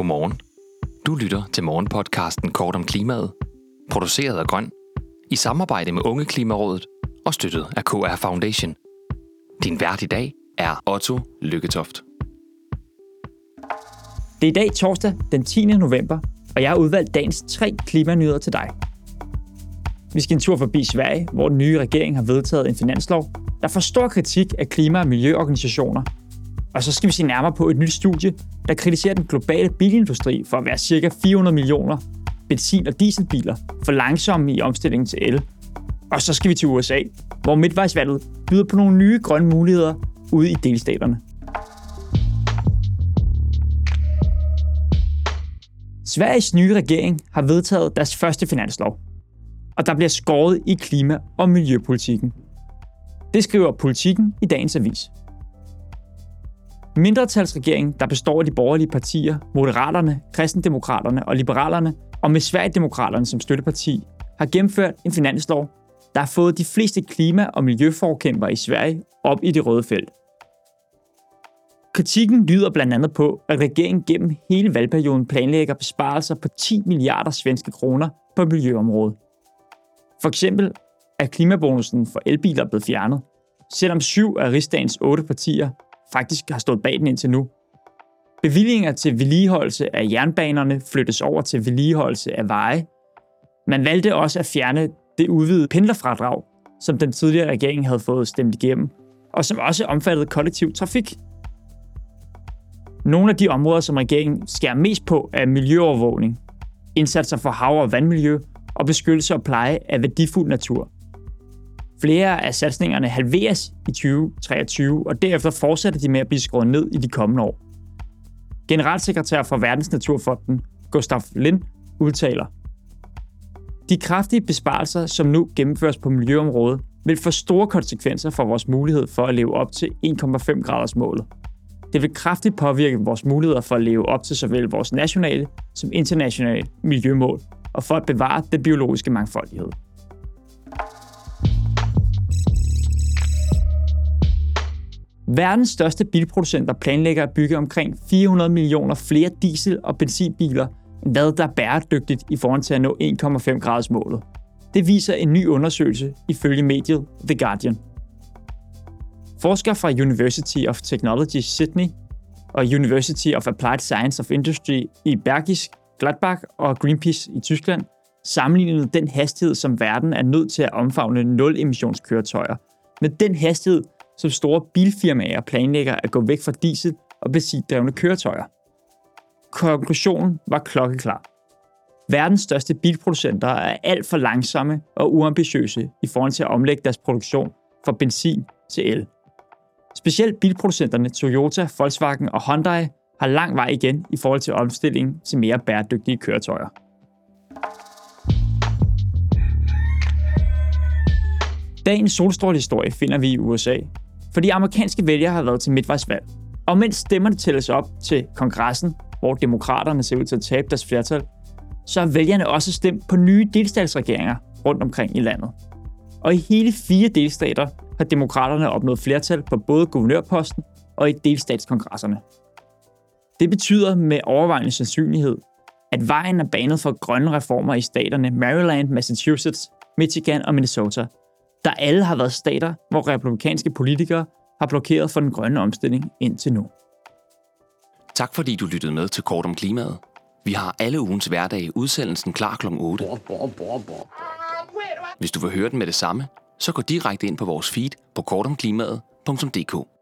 Godmorgen. Du lytter til morgenpodcasten Kort om klimaet, produceret af Grøn, i samarbejde med Unge Klimarådet og støttet af KR Foundation. Din vært i dag er Otto Lykketoft. Det er i dag torsdag den 10. november, og jeg har udvalgt dagens tre klimanyheder til dig. Vi skal en tur forbi Sverige, hvor den nye regering har vedtaget en finanslov, der får stor kritik af klima- og miljøorganisationer. Og så skal vi se nærmere på et nyt studie, der kritiserer den globale bilindustri for at være ca. 400 millioner benzin- og dieselbiler for langsomme i omstillingen til el. Og så skal vi til USA, hvor midtvejsvalget byder på nogle nye grønne muligheder ude i delstaterne. Sveriges nye regering har vedtaget deres første finanslov, og der bliver skåret i klima- og miljøpolitikken. Det skriver politikken i dagens avis. Mindretalsregeringen, der består af de borgerlige partier, Moderaterne, Kristendemokraterne og Liberalerne, og med Sverigedemokraterne som støtteparti, har gennemført en finanslov, der har fået de fleste klima- og miljøforkæmper i Sverige op i det røde felt. Kritikken lyder blandt andet på, at regeringen gennem hele valgperioden planlægger besparelser på 10 milliarder svenske kroner på miljøområdet. For eksempel er klimabonusen for elbiler blevet fjernet, selvom syv af rigsdagens otte partier faktisk har stået bag den indtil nu. Bevillinger til vedligeholdelse af jernbanerne flyttes over til vedligeholdelse af veje. Man valgte også at fjerne det udvidede pendlerfradrag, som den tidligere regering havde fået stemt igennem, og som også omfattede kollektiv trafik. Nogle af de områder, som regeringen skærer mest på, er miljøovervågning, indsatser for hav- og vandmiljø og beskyttelse og pleje af værdifuld natur. Flere af satsningerne halveres i 2023, og derefter fortsætter de med at blive skåret ned i de kommende år. Generalsekretær for Verdensnaturfonden, Gustav Lind, udtaler, De kraftige besparelser, som nu gennemføres på miljøområdet, vil få store konsekvenser for vores mulighed for at leve op til 1,5 graders målet. Det vil kraftigt påvirke vores muligheder for at leve op til såvel vores nationale som internationale miljømål, og for at bevare den biologiske mangfoldighed. Verdens største bilproducenter planlægger at bygge omkring 400 millioner flere diesel- og benzinbiler, end hvad der er bæredygtigt i forhold til at nå 1,5 graders målet. Det viser en ny undersøgelse ifølge mediet The Guardian. Forskere fra University of Technology Sydney og University of Applied Science of Industry i Bergisk, Gladbach og Greenpeace i Tyskland sammenlignede den hastighed, som verden er nødt til at omfavne nul-emissionskøretøjer, med den hastighed, som store bilfirmaer planlægger at gå væk fra diesel- og benzindrevne køretøjer. Konklusionen var klokkeklar. Verdens største bilproducenter er alt for langsomme og uambitiøse i forhold til at omlægge deres produktion fra benzin til el. Specielt bilproducenterne Toyota, Volkswagen og Hyundai har lang vej igen i forhold til omstillingen til mere bæredygtige køretøjer. Dagens solstrålehistorie finder vi i USA, for de amerikanske vælgere har været til midtvejsvalg. Og mens stemmerne tælles op til kongressen, hvor demokraterne ser ud til at tabe deres flertal, så har vælgerne også stemt på nye delstatsregeringer rundt omkring i landet. Og i hele fire delstater har demokraterne opnået flertal på både guvernørposten og i delstatskongresserne. Det betyder med overvejende sandsynlighed, at vejen er banet for grønne reformer i staterne Maryland, Massachusetts, Michigan og Minnesota, der alle har været stater, hvor republikanske politikere har blokeret for den grønne omstilling indtil nu. Tak fordi du lyttede med til Kort om klimaet. Vi har alle ugens hverdage udsendelsen klar kl. 8. Hvis du vil høre den med det samme, så gå direkte ind på vores feed på kortomklimaet.dk.